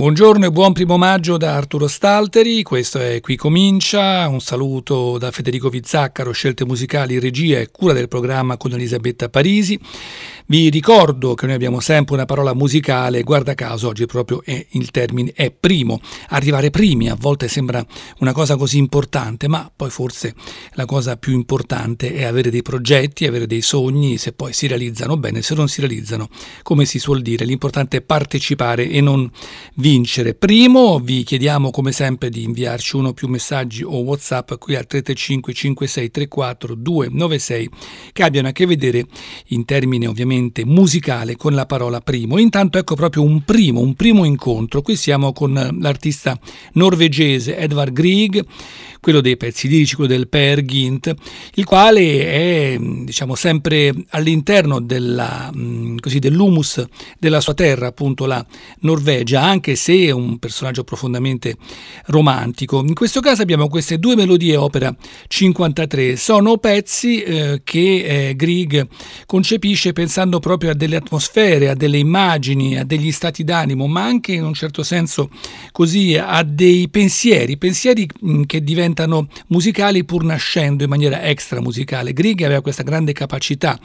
Buongiorno e buon primo maggio da Arturo Stalteri, questo è Qui Comincia, un saluto da Federico Vizzaccaro, scelte musicali, regia e cura del programma con Elisabetta Parisi. Vi ricordo che noi abbiamo sempre una parola musicale, guarda caso oggi proprio è, il termine è primo. Arrivare primi a volte sembra una cosa così importante, ma poi forse la cosa più importante è avere dei progetti, avere dei sogni, se poi si realizzano bene, se non si realizzano, come si suol dire, l'importante è partecipare e non vincere. Primo vi chiediamo come sempre di inviarci uno o più messaggi o WhatsApp qui al 335 5634 296 che abbiano a che vedere in termini ovviamente prettamente musicale con la parola primo. Intanto ecco proprio un primo, un primo incontro. Qui siamo con l'artista norvegese Edvard Grieg quello dei pezzi lirici, quello del Per Gint, il quale è diciamo, sempre all'interno della, così, dell'humus della sua terra, appunto la Norvegia, anche se è un personaggio profondamente romantico. In questo caso abbiamo queste due melodie opera 53, sono pezzi eh, che eh, Grieg concepisce pensando proprio a delle atmosfere, a delle immagini, a degli stati d'animo, ma anche in un certo senso così a dei pensieri, pensieri che diventano diventano musicali pur nascendo in maniera extra musicale. Grieg aveva questa grande capacità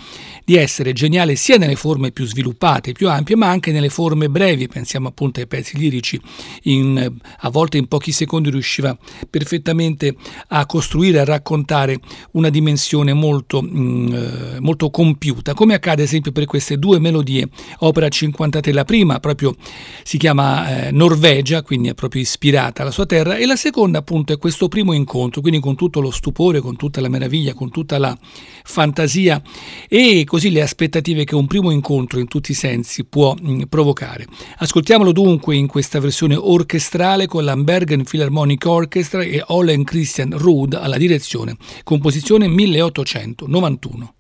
di essere geniale sia nelle forme più sviluppate, più ampie, ma anche nelle forme brevi, pensiamo appunto ai pezzi lirici, in, a volte in pochi secondi riusciva perfettamente a costruire, a raccontare una dimensione molto, mh, mm, eh, molto compiuta, come accade ad esempio per queste due melodie, opera 53, la prima proprio si chiama eh, Norvegia, quindi è proprio ispirata alla sua terra, e la seconda appunto è questo primo incontro, quindi con tutto lo stupore, con tutta la meraviglia, con tutta la fantasia e così le aspettative che un primo incontro in tutti i sensi può mh, provocare. Ascoltiamolo dunque in questa versione orchestrale con l'Ambergen Philharmonic Orchestra e Olen Christian Ruud alla direzione, composizione 1891.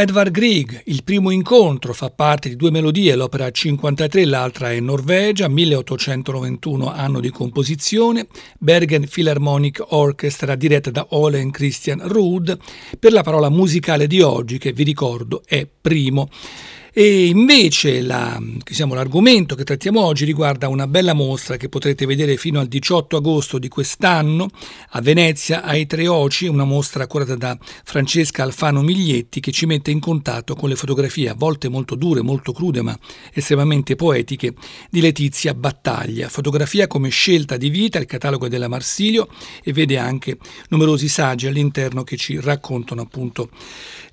Edvard Grieg, il primo incontro, fa parte di due melodie, l'opera 53, l'altra è Norvegia, 1891 anno di composizione, Bergen Philharmonic Orchestra diretta da Olen Christian Ruud, per la parola musicale di oggi che vi ricordo è primo. E invece la, diciamo, l'argomento che trattiamo oggi riguarda una bella mostra che potrete vedere fino al 18 agosto di quest'anno a Venezia ai Tre Oci, una mostra curata da Francesca Alfano Miglietti che ci mette in contatto con le fotografie a volte molto dure, molto crude ma estremamente poetiche di Letizia Battaglia. Fotografia come scelta di vita, il catalogo della Marsilio e vede anche numerosi saggi all'interno che ci raccontano appunto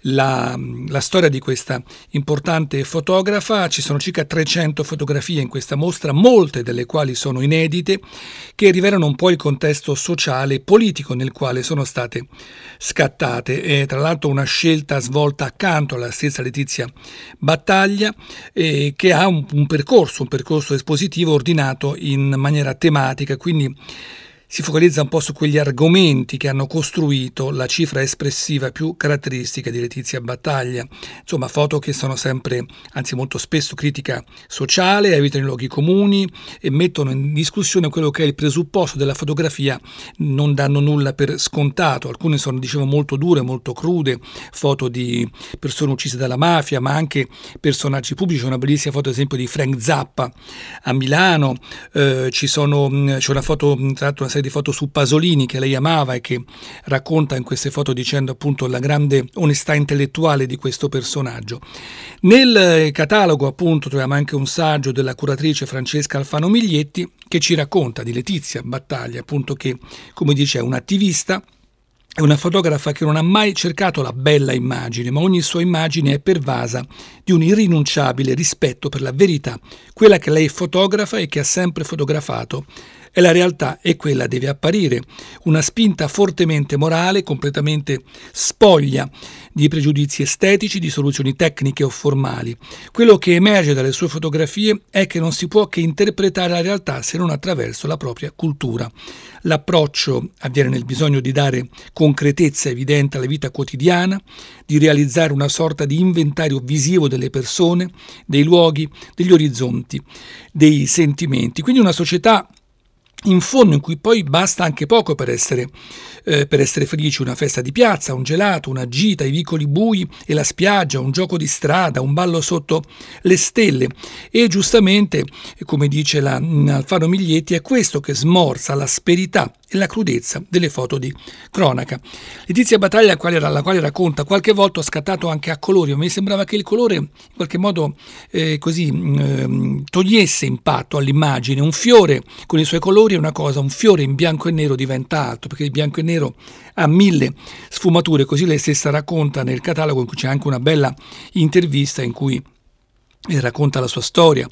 la, la storia di questa importante fotografa. Ci sono circa 300 fotografie in questa mostra, molte delle quali sono inedite, che rivelano un po' il contesto sociale e politico nel quale sono state scattate. È tra l'altro una scelta svolta accanto alla stessa Letizia Battaglia, eh, che ha un, un percorso, un percorso espositivo ordinato in maniera tematica, quindi si focalizza un po' su quegli argomenti che hanno costruito la cifra espressiva più caratteristica di Letizia Battaglia. Insomma, foto che sono sempre, anzi molto spesso, critica sociale, evitano i luoghi comuni e mettono in discussione quello che è il presupposto della fotografia, non danno nulla per scontato. Alcune sono, dicevo, molto dure, molto crude, foto di persone uccise dalla mafia, ma anche personaggi pubblici. C'è una bellissima foto, ad esempio, di Frank Zappa a Milano, eh, ci sono, c'è una foto, tra l'altro, una serie di foto su Pasolini che lei amava e che racconta in queste foto dicendo appunto la grande onestà intellettuale di questo personaggio. Nel eh, catalogo appunto troviamo anche un saggio della curatrice Francesca Alfano Miglietti che ci racconta di Letizia Battaglia appunto che come dice è un'attivista è una fotografa che non ha mai cercato la bella immagine, ma ogni sua immagine è pervasa di un irrinunciabile rispetto per la verità, quella che lei fotografa e che ha sempre fotografato, e la realtà è quella, deve apparire, una spinta fortemente morale, completamente spoglia di pregiudizi estetici, di soluzioni tecniche o formali. Quello che emerge dalle sue fotografie è che non si può che interpretare la realtà se non attraverso la propria cultura. L'approccio avviene nel bisogno di dare concretezza evidente alla vita quotidiana, di realizzare una sorta di inventario visivo delle persone, dei luoghi, degli orizzonti, dei sentimenti. Quindi una società in fondo in cui poi basta anche poco per essere, eh, per essere felici, una festa di piazza, un gelato, una gita, i vicoli bui e la spiaggia, un gioco di strada, un ballo sotto le stelle. E giustamente, come dice la, Alfano Miglietti, è questo che smorza l'asperità e la crudezza delle foto di cronaca. Letizia Battaglia, alla quale racconta, qualche volta ho scattato anche a colori, ma mi sembrava che il colore in qualche modo eh, così eh, togliesse impatto all'immagine, un fiore con i suoi colori è una cosa, un fiore in bianco e nero diventa altro, perché il bianco e nero ha mille sfumature, così lei stessa racconta nel catalogo in cui c'è anche una bella intervista in cui e racconta la sua storia,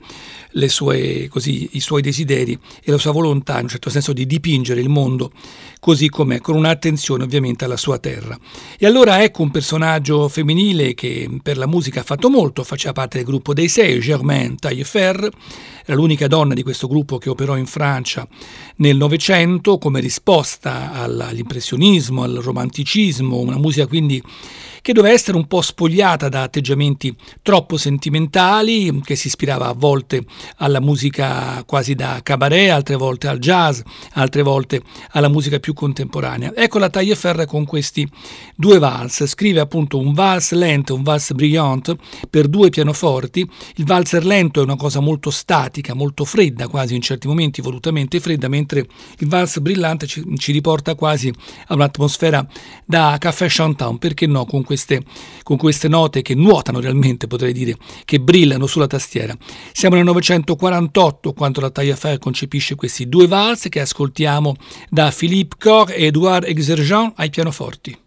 sue, così, i suoi desideri e la sua volontà, in un certo senso, di dipingere il mondo così com'è, con un'attenzione ovviamente alla sua terra. E allora ecco un personaggio femminile che per la musica ha fatto molto, faceva parte del gruppo dei sei, Germaine Taillefer, era l'unica donna di questo gruppo che operò in Francia nel Novecento come risposta all'impressionismo, al romanticismo, una musica quindi che doveva essere un po' spogliata da atteggiamenti troppo sentimentali, che si ispirava a volte alla musica quasi da cabaret, altre volte al jazz, altre volte alla musica più contemporanea. Ecco la Taillefer con questi due vals, scrive appunto un vals lento e un vals brillante per due pianoforti. Il valzer lento è una cosa molto statica, molto fredda, quasi in certi momenti volutamente fredda, mentre il vals brillante ci, ci riporta quasi a un'atmosfera da caffè chantant, perché no, con questo queste, con queste note che nuotano realmente, potrei dire, che brillano sulla tastiera. Siamo nel 1948 quando la Taillefer concepisce questi due vals che ascoltiamo da Philippe Cor e Edouard Exerjean ai pianoforti.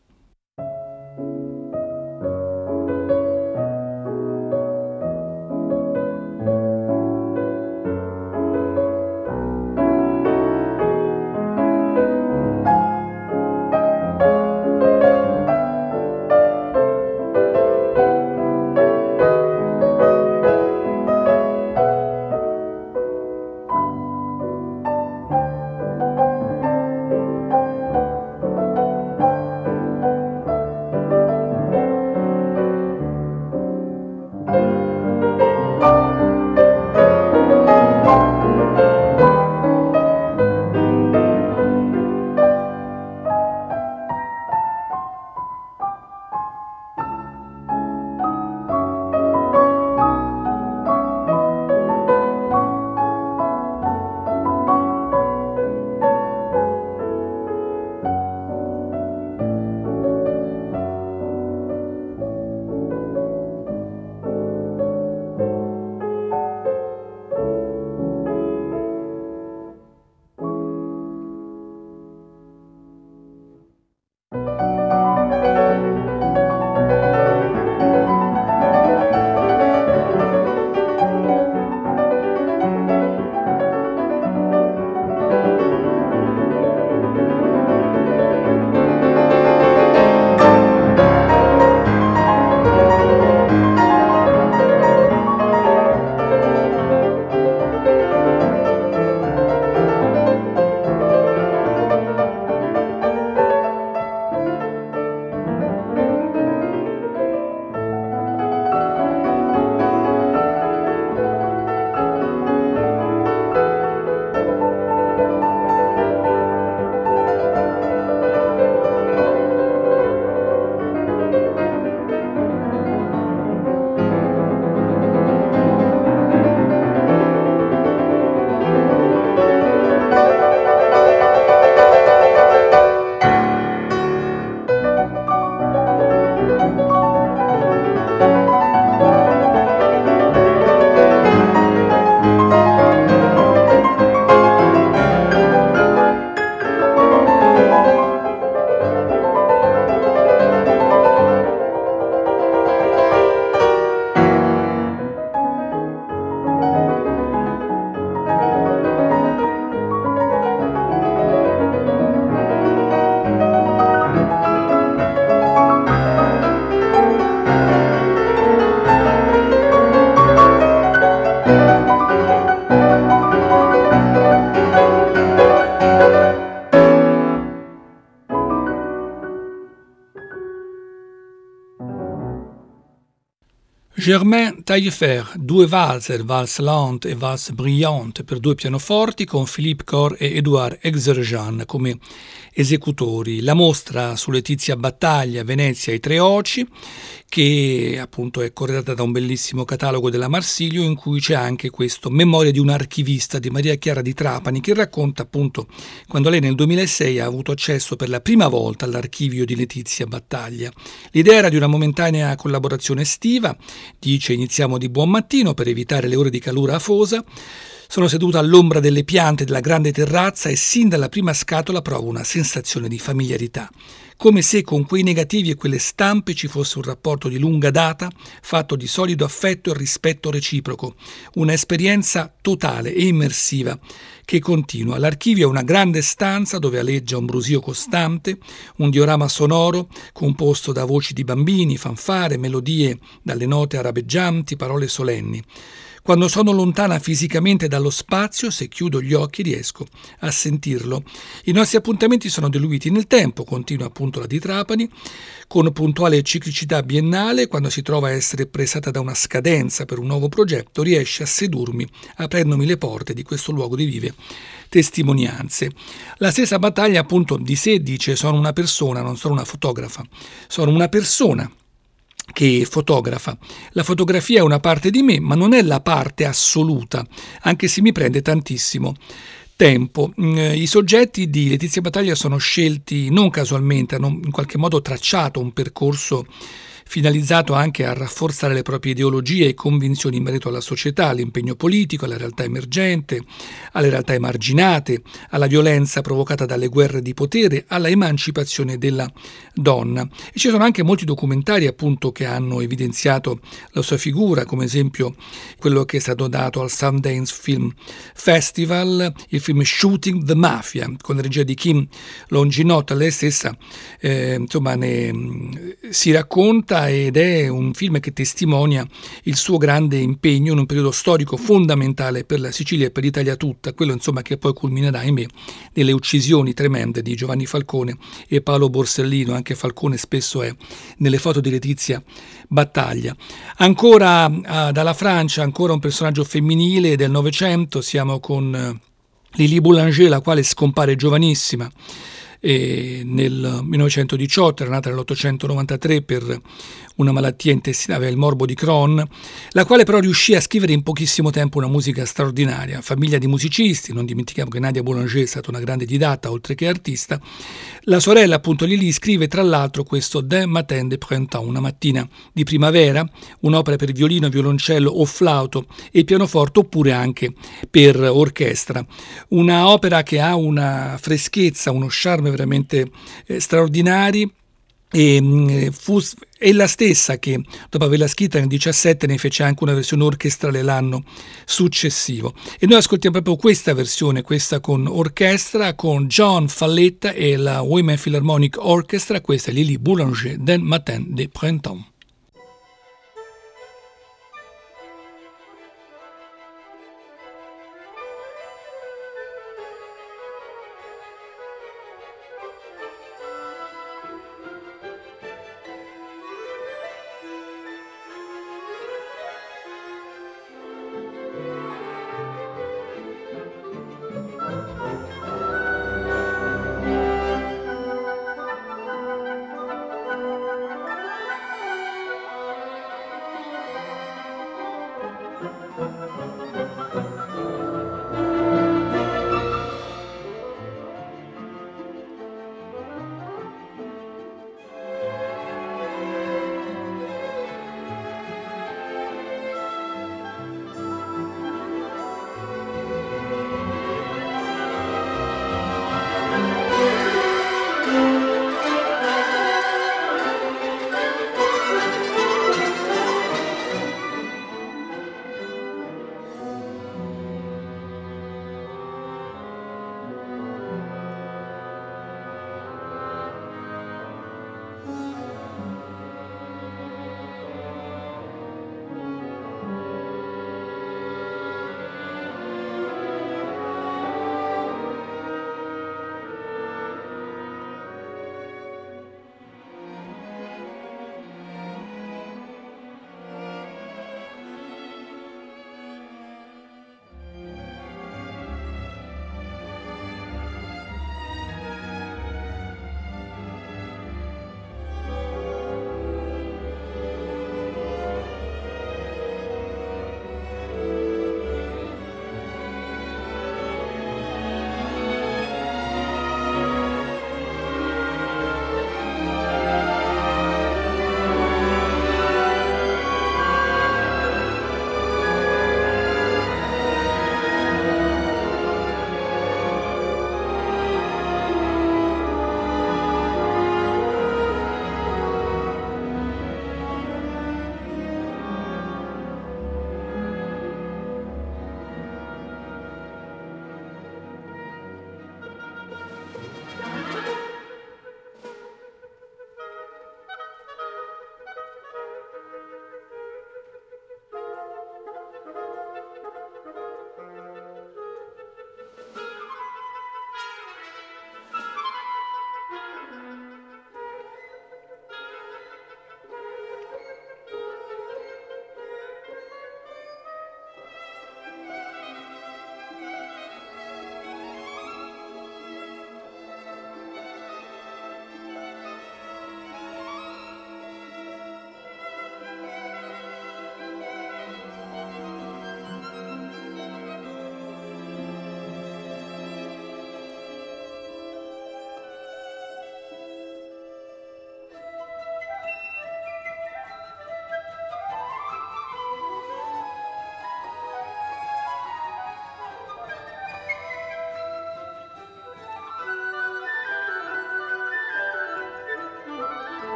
Germain Taillefer, due valzer, valse lente e valse brillante per due pianoforti con Philippe Cor e Edouard Exerjean come esecutori. La mostra su Letizia Battaglia, Venezia e Tre Oci, che appunto è corredata da un bellissimo catalogo della Marsilio in cui c'è anche questo Memoria di un archivista di Maria Chiara di Trapani che racconta appunto quando lei nel 2006 ha avuto accesso per la prima volta all'archivio di Letizia Battaglia. L'idea era di una momentanea collaborazione estiva, dice iniziamo di buon mattino per evitare le ore di calura afosa, sono seduta all'ombra delle piante della grande terrazza e sin dalla prima scatola provo una sensazione di familiarità, come se con quei negativi e quelle stampe ci fosse un rapporto di lunga data, fatto di solido affetto e rispetto reciproco, una esperienza totale e immersiva che continua. L'archivio è una grande stanza dove aleggia un brusio costante, un diorama sonoro composto da voci di bambini, fanfare, melodie dalle note arabeggianti, parole solenni. Quando sono lontana fisicamente dallo spazio, se chiudo gli occhi riesco a sentirlo. I nostri appuntamenti sono diluiti nel tempo, continua appunto la di Trapani, con puntuale ciclicità biennale, quando si trova a essere pressata da una scadenza per un nuovo progetto, riesce a sedurmi, aprendomi le porte di questo luogo di vive testimonianze. La stessa battaglia appunto di sé dice sono una persona, non sono una fotografa, sono una persona che fotografa. La fotografia è una parte di me, ma non è la parte assoluta, anche se mi prende tantissimo tempo. Mm, I soggetti di Letizia Battaglia sono scelti non casualmente, hanno in qualche modo tracciato un percorso finalizzato anche a rafforzare le proprie ideologie e convinzioni in merito alla società, all'impegno politico, alla realtà emergente, alle realtà emarginate, alla violenza provocata dalle guerre di potere, alla emancipazione della donna. E ci sono anche molti documentari appunto che hanno evidenziato la sua figura, come esempio quello che è stato dato al Sundance Film Festival, il film Shooting the Mafia, con la regia di Kim Longinot, lei stessa eh, insomma ne si racconta ed è un film che testimonia il suo grande impegno in un periodo storico fondamentale per la Sicilia e per l'Italia tutta, quello insomma che poi culminerà, ahimè, nelle uccisioni tremende di Giovanni Falcone e Paolo Borsellino, anche Falcone spesso è nelle foto di Letizia Battaglia. Ancora uh, dalla Francia, ancora un personaggio femminile del Novecento, siamo con uh, Lily Boulanger, la quale scompare giovanissima nel 1918, era nata nell'893 per una malattia intestinale, il morbo di Crohn, la quale però riuscì a scrivere in pochissimo tempo una musica straordinaria. Famiglia di musicisti, non dimentichiamo che Nadia Boulanger è stata una grande didatta oltre che artista. La sorella, appunto, Lili scrive tra l'altro questo De Matin de Printemps, una mattina di primavera, un'opera per violino, violoncello o flauto e pianoforte oppure anche per orchestra. Una opera che ha una freschezza, uno charme veramente eh, straordinari e mm, fu ella stessa che dopo averla scritta nel 17 ne fece anche una versione orchestrale l'anno successivo. E noi ascoltiamo proprio questa versione questa con orchestra con John Falletta e la Women Philharmonic Orchestra questa è Lily Boulanger del Matin de Printemps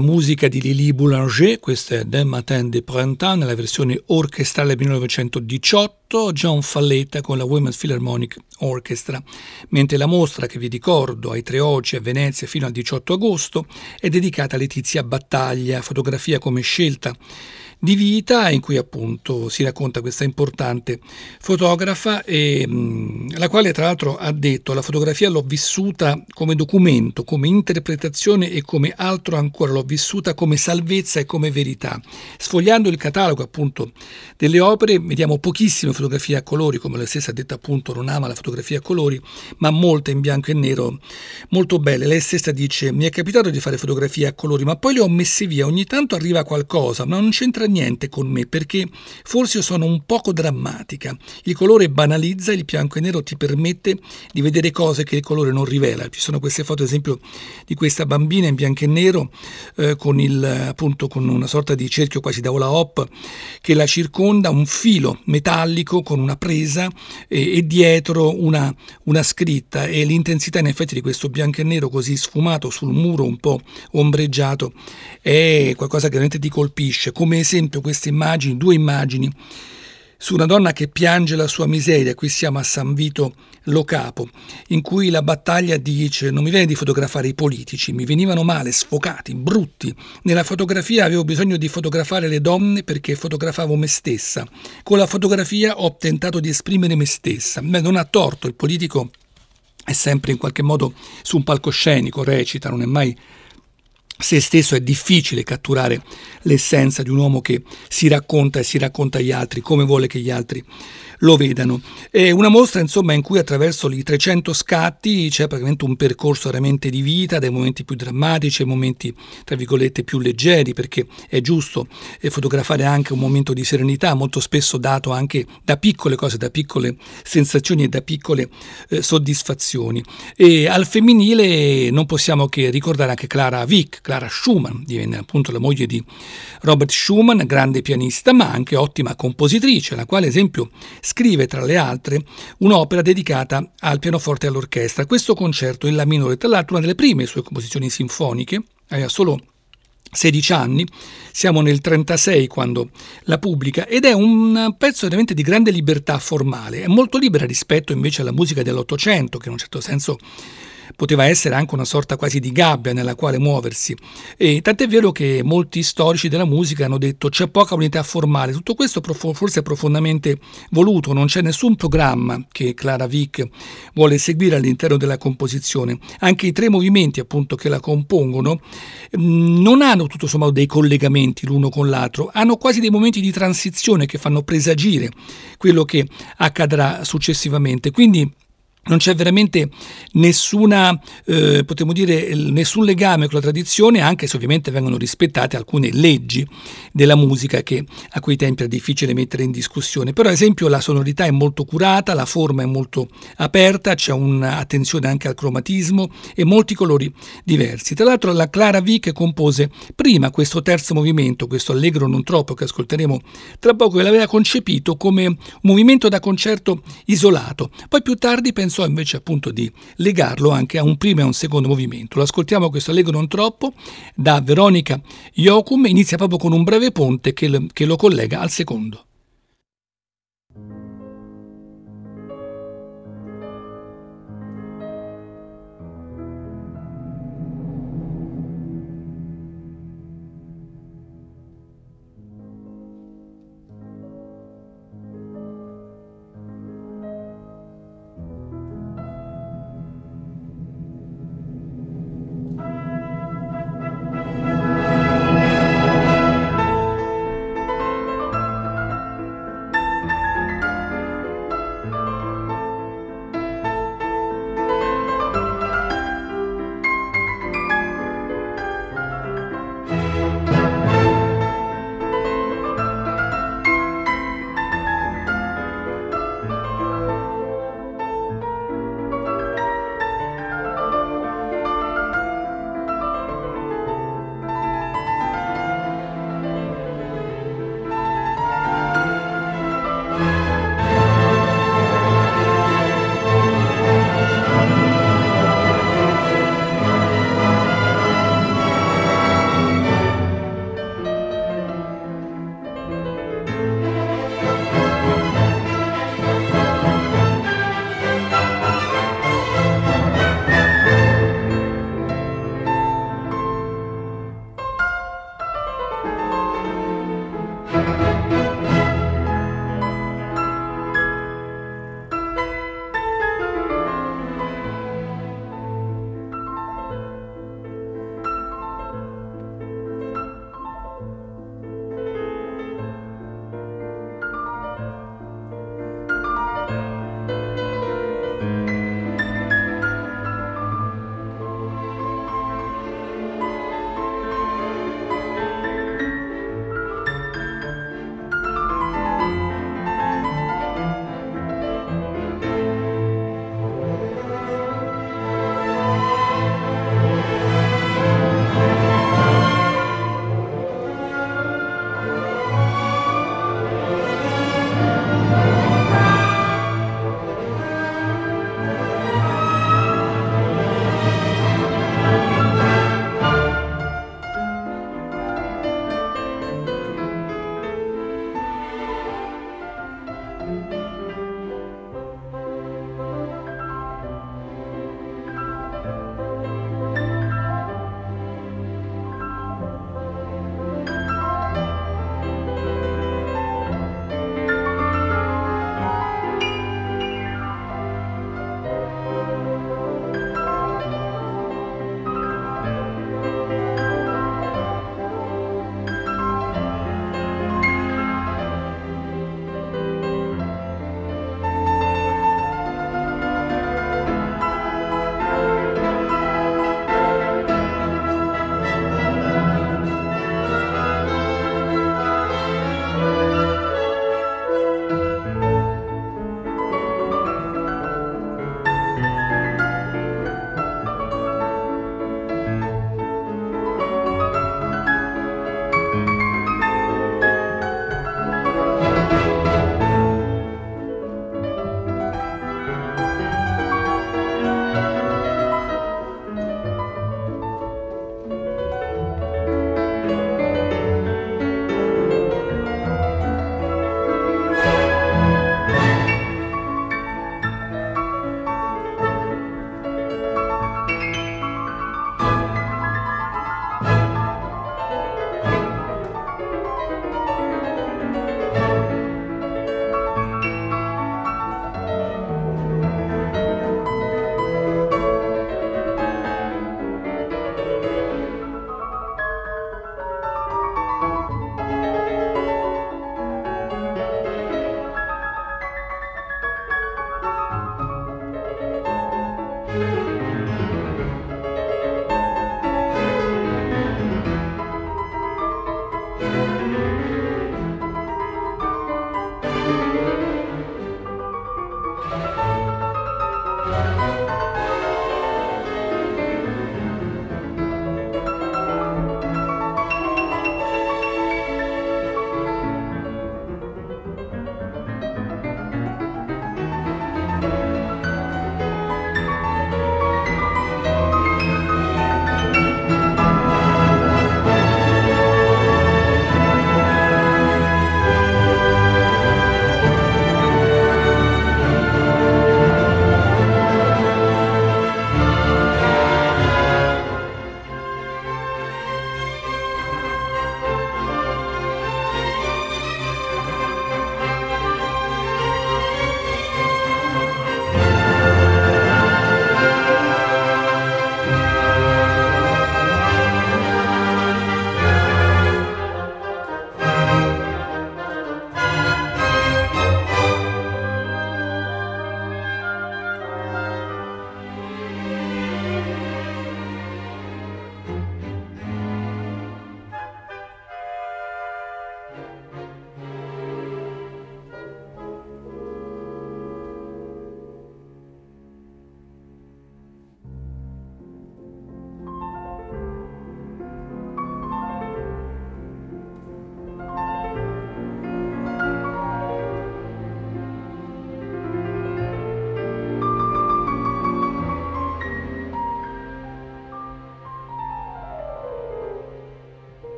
musica di Lili Boulanger, questa è Des Matin de Printemps nella versione orchestrale 1918, John Falletta con la Women's Philharmonic Orchestra, mentre la mostra che vi ricordo ai Tre Oggi a Venezia fino al 18 agosto è dedicata a Letizia Battaglia, fotografia come scelta di vita in cui appunto si racconta questa importante fotografa e, mh, la quale tra l'altro ha detto la fotografia l'ho vissuta come documento, come interpretazione e come altro ancora l'ho vissuta come salvezza e come verità. Sfogliando il catalogo appunto delle opere vediamo pochissime fotografie a colori, come lei stessa ha detto appunto non ama la fotografia a colori, ma molte in bianco e nero molto belle. Lei stessa dice mi è capitato di fare fotografie a colori, ma poi le ho messe via, ogni tanto arriva qualcosa, ma non c'entra niente con me perché forse io sono un poco drammatica. Il colore banalizza, il bianco e nero ti permette di vedere cose che il colore non rivela. Ci sono queste foto, ad esempio, di questa bambina in bianco e nero eh, con, il, appunto, con una sorta di cerchio quasi da hula hop che la circonda, un filo metallico con una presa e, e dietro una, una scritta e l'intensità in effetti di questo bianco e nero così sfumato sul muro un po' ombreggiato è qualcosa che veramente ti colpisce. Come esempio queste immagini, due immagini su una donna che piange la sua miseria, qui siamo a San Vito Lo Capo, in cui la battaglia dice non mi viene di fotografare i politici, mi venivano male, sfocati, brutti. Nella fotografia avevo bisogno di fotografare le donne perché fotografavo me stessa. Con la fotografia ho tentato di esprimere me stessa. Beh, non ha torto, il politico è sempre in qualche modo su un palcoscenico, recita, non è mai se stesso è difficile catturare l'essenza di un uomo che si racconta e si racconta agli altri come vuole che gli altri lo vedano. È una mostra insomma in cui attraverso i 300 scatti c'è praticamente un percorso veramente di vita, dai momenti più drammatici ai momenti tra virgolette più leggeri, perché è giusto eh, fotografare anche un momento di serenità, molto spesso dato anche da piccole cose, da piccole sensazioni e da piccole eh, soddisfazioni. E al femminile non possiamo che ricordare anche Clara Vick, Clara Schumann, divenne appunto la moglie di Robert Schumann, grande pianista ma anche ottima compositrice, la quale esempio scrive tra le altre un'opera dedicata al pianoforte e all'orchestra. Questo concerto in La minore, tra l'altro una delle prime sue composizioni sinfoniche, aveva solo 16 anni, siamo nel 36 quando la pubblica ed è un pezzo veramente di grande libertà formale, è molto libera rispetto invece alla musica dell'Ottocento che in un certo senso poteva essere anche una sorta quasi di gabbia nella quale muoversi. E tant'è vero che molti storici della musica hanno detto c'è poca unità formale. Tutto questo forse è profondamente voluto, non c'è nessun programma che Clara Vick vuole seguire all'interno della composizione. Anche i tre movimenti appunto che la compongono mm, non hanno tutto sommato dei collegamenti l'uno con l'altro, hanno quasi dei momenti di transizione che fanno presagire quello che accadrà successivamente. Quindi non c'è veramente nessuna, eh, dire, nessun legame con la tradizione, anche se ovviamente vengono rispettate alcune leggi della musica che a quei tempi era difficile mettere in discussione. Però, ad esempio, la sonorità è molto curata, la forma è molto aperta, c'è un'attenzione anche al cromatismo e molti colori diversi. Tra l'altro, la Clara Vick compose prima questo terzo movimento, questo allegro non troppo che ascolteremo tra poco, e l'aveva concepito come un movimento da concerto isolato. Poi più tardi pensò pensò invece appunto di legarlo anche a un primo e a un secondo movimento. Lo ascoltiamo questo allegro non troppo da Veronica Iocum, inizia proprio con un breve ponte che, che lo collega al secondo.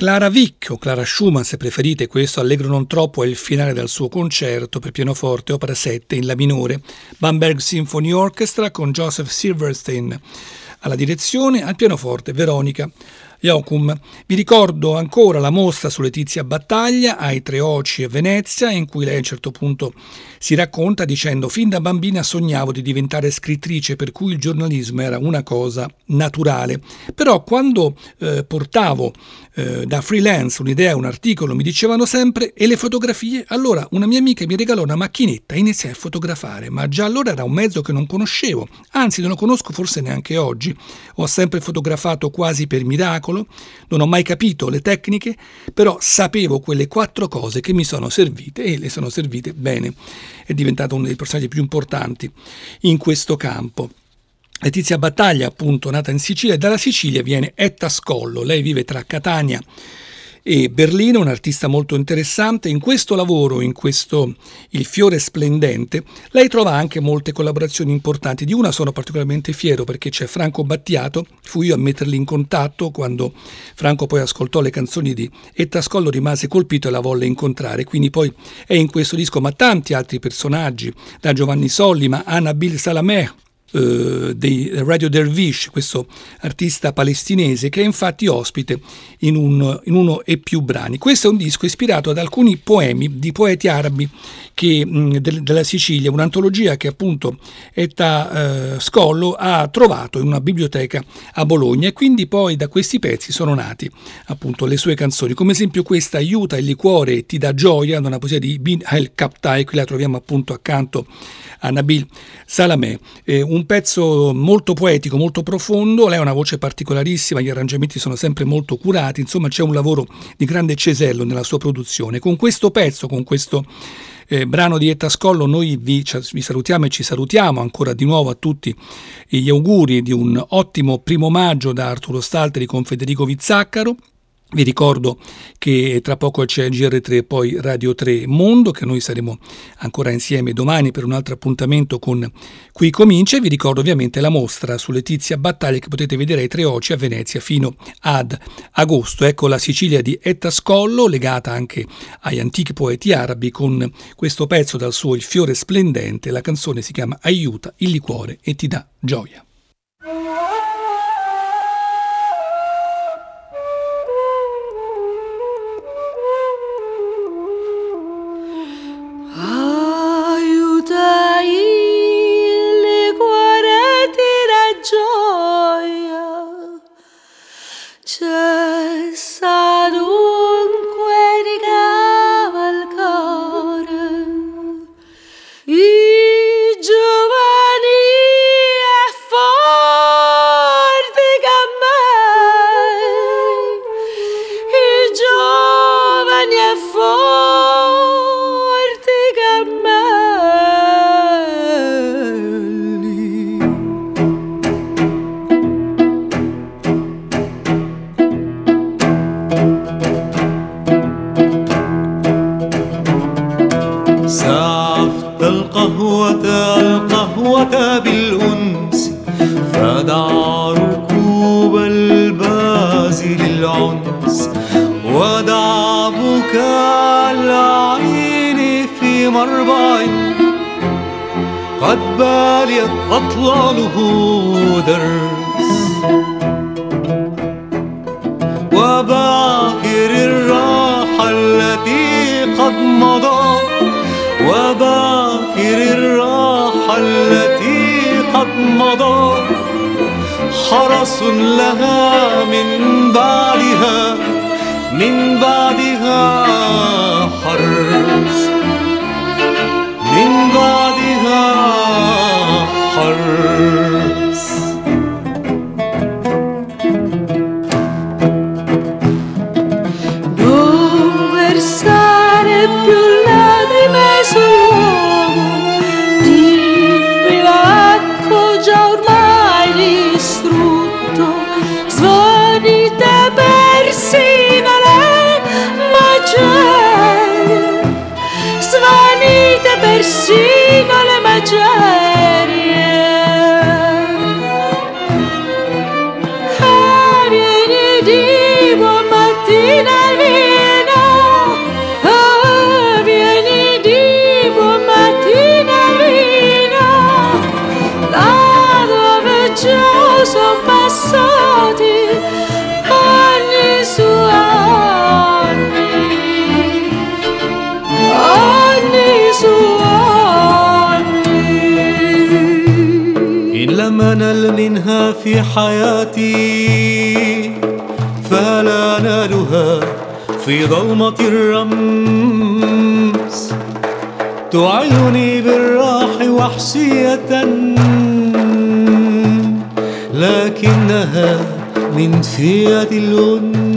Clara Vick o Clara Schumann se preferite, questo allegro non troppo è il finale del suo concerto per pianoforte opera 7 in La minore, Bamberg Symphony Orchestra con Joseph Silverstein alla direzione, al pianoforte Veronica Jochum. Vi ricordo ancora la mostra su Letizia Battaglia ai Tre Oci a Venezia, in cui lei a un certo punto si racconta dicendo fin da bambina sognavo di diventare scrittrice per cui il giornalismo era una cosa naturale. Però quando eh, portavo eh, da freelance un'idea, un articolo, mi dicevano sempre e le fotografie? Allora una mia amica mi regalò una macchinetta e iniziai a fotografare, ma già allora era un mezzo che non conoscevo, anzi non lo conosco forse neanche oggi. Ho sempre fotografato quasi per miracolo, non ho mai capito le tecniche, però sapevo quelle quattro cose che mi sono servite e le sono servite bene. È diventato uno dei personaggi più importanti in questo campo. Letizia Battaglia, appunto, nata in Sicilia, e dalla Sicilia viene Etta Scollo. Lei vive tra Catania e Berlino, un'artista molto interessante. In questo lavoro, in questo Il fiore splendente, lei trova anche molte collaborazioni importanti. Di una sono particolarmente fiero perché c'è Franco Battiato, fui io a metterli in contatto quando Franco poi ascoltò le canzoni di Etta Scollo, rimase colpito e la volle incontrare. Quindi poi è in questo disco, ma tanti altri personaggi, da Giovanni Solli, ma Anna Bill Salameh, eh, dei Radio Dervish, questo artista palestinese che è infatti ospite in, un, in, uno e più brani. Questo è un disco ispirato ad alcuni poemi di poeti arabi che, mh, de, della Sicilia, un'antologia che appunto Etta eh, Scollo ha trovato in una biblioteca a Bologna e quindi poi da questi pezzi sono nati appunto le sue canzoni, come esempio questa Aiuta il liquore ti dà gioia, una poesia di Bin al Kaptai, qui la troviamo appunto accanto a Nabil Salameh, eh, un pezzo molto poetico, molto profondo, lei ha una voce particolarissima, gli arrangiamenti sono sempre molto curati, insomma c'è un lavoro di grande cesello nella sua produzione. Con questo pezzo, con questo eh, brano di Etta Scollo noi vi, vi, salutiamo e ci salutiamo ancora di nuovo a tutti gli auguri di un ottimo primo maggio da Arturo Stalteri con Federico Vizzaccaro vi ricordo che tra poco c'è GR3 e poi Radio 3 Mondo, che noi saremo ancora insieme domani per un altro appuntamento con Qui Comincia. Vi ricordo ovviamente la mostra su Letizia Battaglia che potete vedere ai Tre Oci a Venezia fino ad agosto. Ecco la Sicilia di Etta Scollo, legata anche agli antichi poeti arabi, con questo pezzo dal suo Il fiore splendente. La canzone si chiama Aiuta il liquore e ti dà gioia. دموعك على عيني في مربع قد باليت أطلاله درس وباكر الراحة التي قد مضى وباكر الراحة التي قد مضى حرس لها من بعدها من بعدها حرب من بعدها حرب في حياتي فلا أنالها في ظلمة الرمس تعيني بالراح وحشية لكنها من فئة الأنس